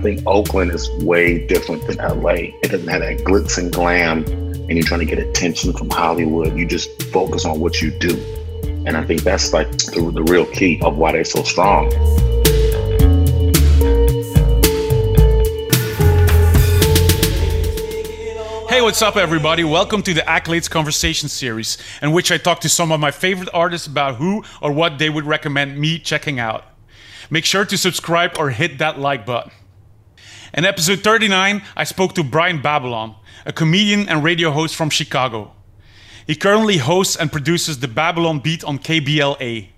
Think Oakland is way different than LA. It doesn't have that glitz and glam, and you're trying to get attention from Hollywood. You just focus on what you do. And I think that's like the, the real key of why they're so strong. Hey, what's up, everybody? Welcome to the Accolades Conversation series, in which I talk to some of my favorite artists about who or what they would recommend me checking out. Make sure to subscribe or hit that like button. In episode 39, I spoke to Brian Babylon, a comedian and radio host from Chicago. He currently hosts and produces the Babylon Beat on KBLA.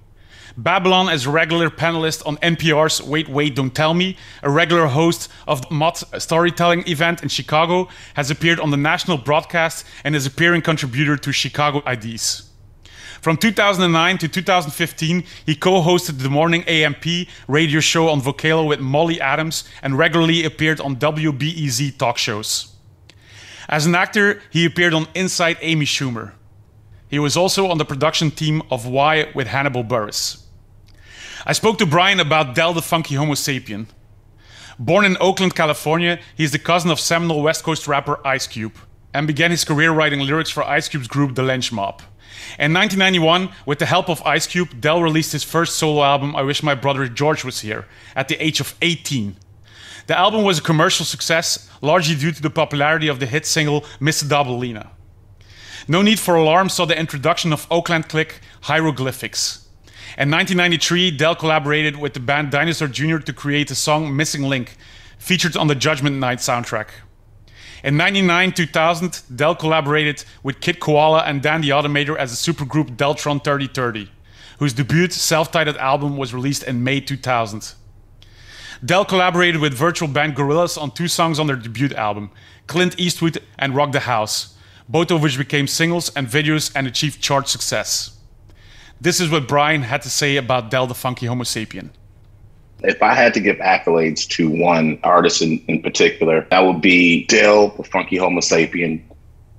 Babylon is a regular panelist on NPR's Wait, Wait, Don't Tell Me, a regular host of the Moth storytelling event in Chicago, has appeared on the national broadcast, and is a appearing contributor to Chicago IDs. From 2009 to 2015, he co hosted the Morning AMP radio show on Vocalo with Molly Adams and regularly appeared on WBEZ talk shows. As an actor, he appeared on Inside Amy Schumer. He was also on the production team of Why with Hannibal Buress. I spoke to Brian about Del Tha Funkee Homosapien. Born in Oakland, California, he is the cousin of seminal West Coast rapper Ice Cube and began his career writing lyrics for Ice Cube's group Da Lench Mob. In 1991, with the help of Ice Cube, Del released his first solo album, I Wish My Brother George Was Here, at the age of 18. The album was a commercial success, largely due to the popularity of the hit single Mistadobalina. No Need for Alarm saw the introduction of Oakland clique Hieroglyphics. In 1993, Del collaborated with the band Dinosaur Jr. to create the song Missing Link, featured on the Judgment Night soundtrack. In 99 2000, Del collaborated with Kid Koala and Dan the Automator as a supergroup Deltron 3030, whose debut self titled album was released in May 2000. Del collaborated with virtual band Gorillaz on two songs on their debut album, Clint Eastwood and Rock the House, both of which became singles and videos and achieved chart success. This is what Brian had to say about Del Tha Funkee Homosapien. If I had to give accolades to one artist in, in particular, that would be Del Tha Funkee Homosapien,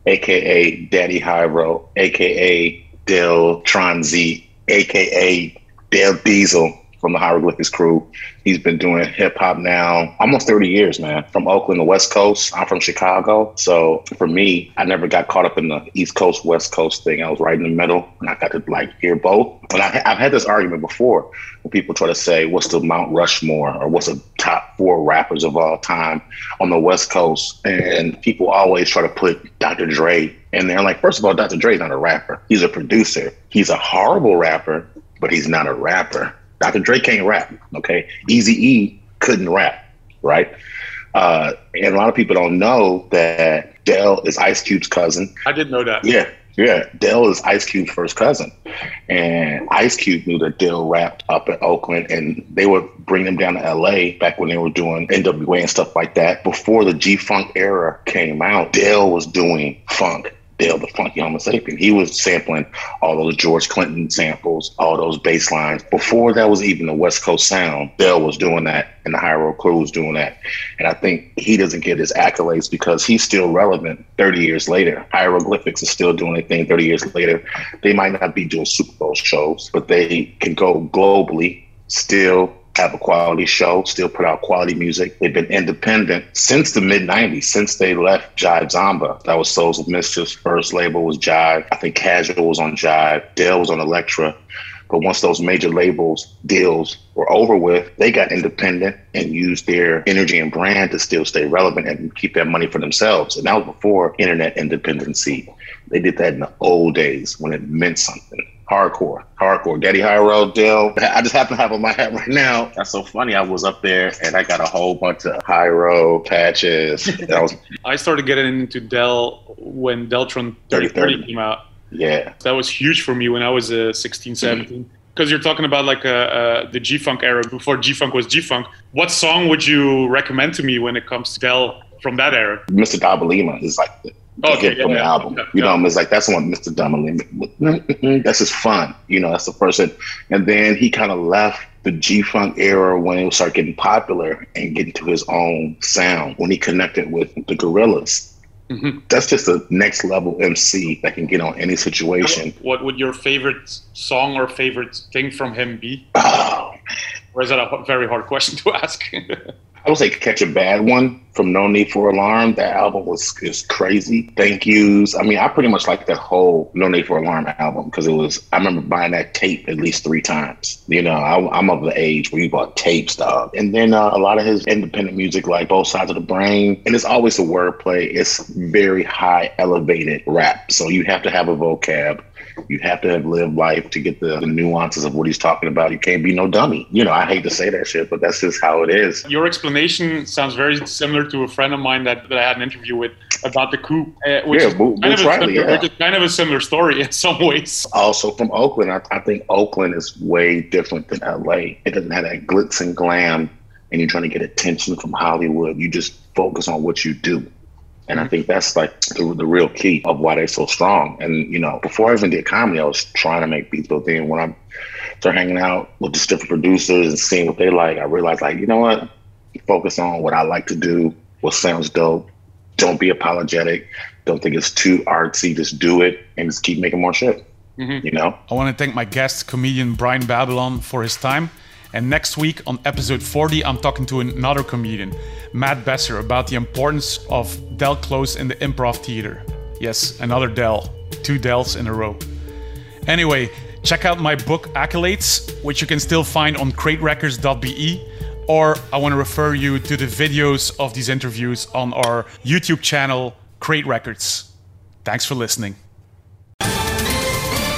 aka Daddy Hiero, aka Del Tronzi, aka Del Diesel from the Hieroglyphics crew. He's been doing hip hop now almost 30 years, man. From Oakland, the West Coast. I'm from Chicago. So for me, I never got caught up in the East Coast, West Coast thing. I was right in the middle and I got to like hear both. And I, have had this argument before when people try to say, what's the Mount Rushmore or what's the top four rappers of all time on the West Coast? And people always try to put Dr. Dre in there. Like, first of all, Dr. Dre's not a rapper. He's a producer. He's a horrible rapper, but he's not a rapper. Dr. Dre can't rap. Okay, Easy E couldn't rap, right? Uh, and a lot of people don't know that Del is Ice Cube's cousin. I didn't know that. Yeah, yeah. Del is Ice Cube's first cousin, and Ice Cube knew that Del rapped up in Oakland, and they would bring him down to L.A. back when they were doing N.W.A. and stuff like that. Before the G Funk era came out, Del was doing funk. Del Tha Funkee Homosapien. He was sampling all those George Clinton samples, all those bass lines. Before that was even the West Coast sound, Del was doing that and the Hiero crew was doing that. And I think he doesn't get his accolades because he's still relevant 30 years later. Hieroglyphics is still doing their thing 30 years later. They might not be doing Super Bowl shows, but they can go globally, still have a quality show, still put out quality music. They've been independent since the mid 90s, since they left Jive Zomba. That was Souls of Mischief's first label was Jive. I think Casual was on Jive. Del was on Elektra. But once those major labels deals were over with, they got independent and used their energy and brand to still stay relevant and keep that money for themselves. And that was before internet independency. They did that in the old days when it meant something hardcore, hardcore. Daddy Hiero, Del. I just happen to have on my hat right now. That's so funny. I was up there and I got a whole bunch of Hiero patches. I was. I started getting into Del when Deltron 3030 came out. Yeah. That was huge for me when I was uh, 16, 17. because you're talking about like uh, uh, the G Funk era before G Funk was G Funk. What song would you recommend to me when it comes to Del from that era? Mistadobalina is like the, the Okay, hit yeah, from the yeah, album. yeah, you know, it's like that's the one, Mistadobalina. That's just fun. You know, that's the first hit. And then he kind of left the G Funk era when it started getting popular and getting to his own sound when he connected with the Gorillaz. Mhm. That's just a next level MC that can get on any situation. What would your favorite song or favorite thing from him be? Oh, Or is that a very hard question to ask? I would say Catch a Bad One from No Need for Alarm. That album was is crazy. Thank yous. I mean, I pretty much like that whole No Need for Alarm album because it was. I remember buying that tape at least three times. You know, I, I'm of the age where you bought tapes, dog. And then uh, a lot of his independent music, like Both Sides of the Brain, and it's always the wordplay. It's very high elevated rap, so you have to have a vocab. You have to have lived life to get the, the nuances of what he's talking about. You can't be no dummy. You know, I hate to say that shit, but that's just how it is. Your explanation sounds very similar to a friend of mine that, that I had an interview with about the coup, uh, which, Yeah, is Bo- kind of Boots a Riley, similar, yeah. which is kind of a similar story in some ways. also from Oakland. I, I think Oakland is way different than LA. It doesn't have that glitz and glam, and you're trying to get attention from Hollywood. You just focus on what you do. And I think that's like the, the real key of why they're so strong. And, you know, before I even did comedy, I was trying to make beats. But then when I started hanging out with just different producers and seeing what they like, I realized, like, you know what? Focus on what I like to do, what sounds dope. Don't be apologetic. Don't think it's too artsy. Just do it and just keep making more shit. Mm-hmm. You know? I want to thank my guest, comedian Brian Babylon, for his time. And next week on episode 40, I'm talking to another comedian, Matt Besser, about the importance of Del Close in the improv theater. Yes, another Del. Two Dels in a row. Anyway, check out my book Accolades, which you can still find on craterecords.be. Or I want to refer you to the videos of these interviews on our YouTube channel, Crate Records. Thanks for listening.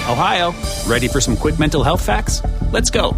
Ohio, ready for some quick mental health facts? Let's go.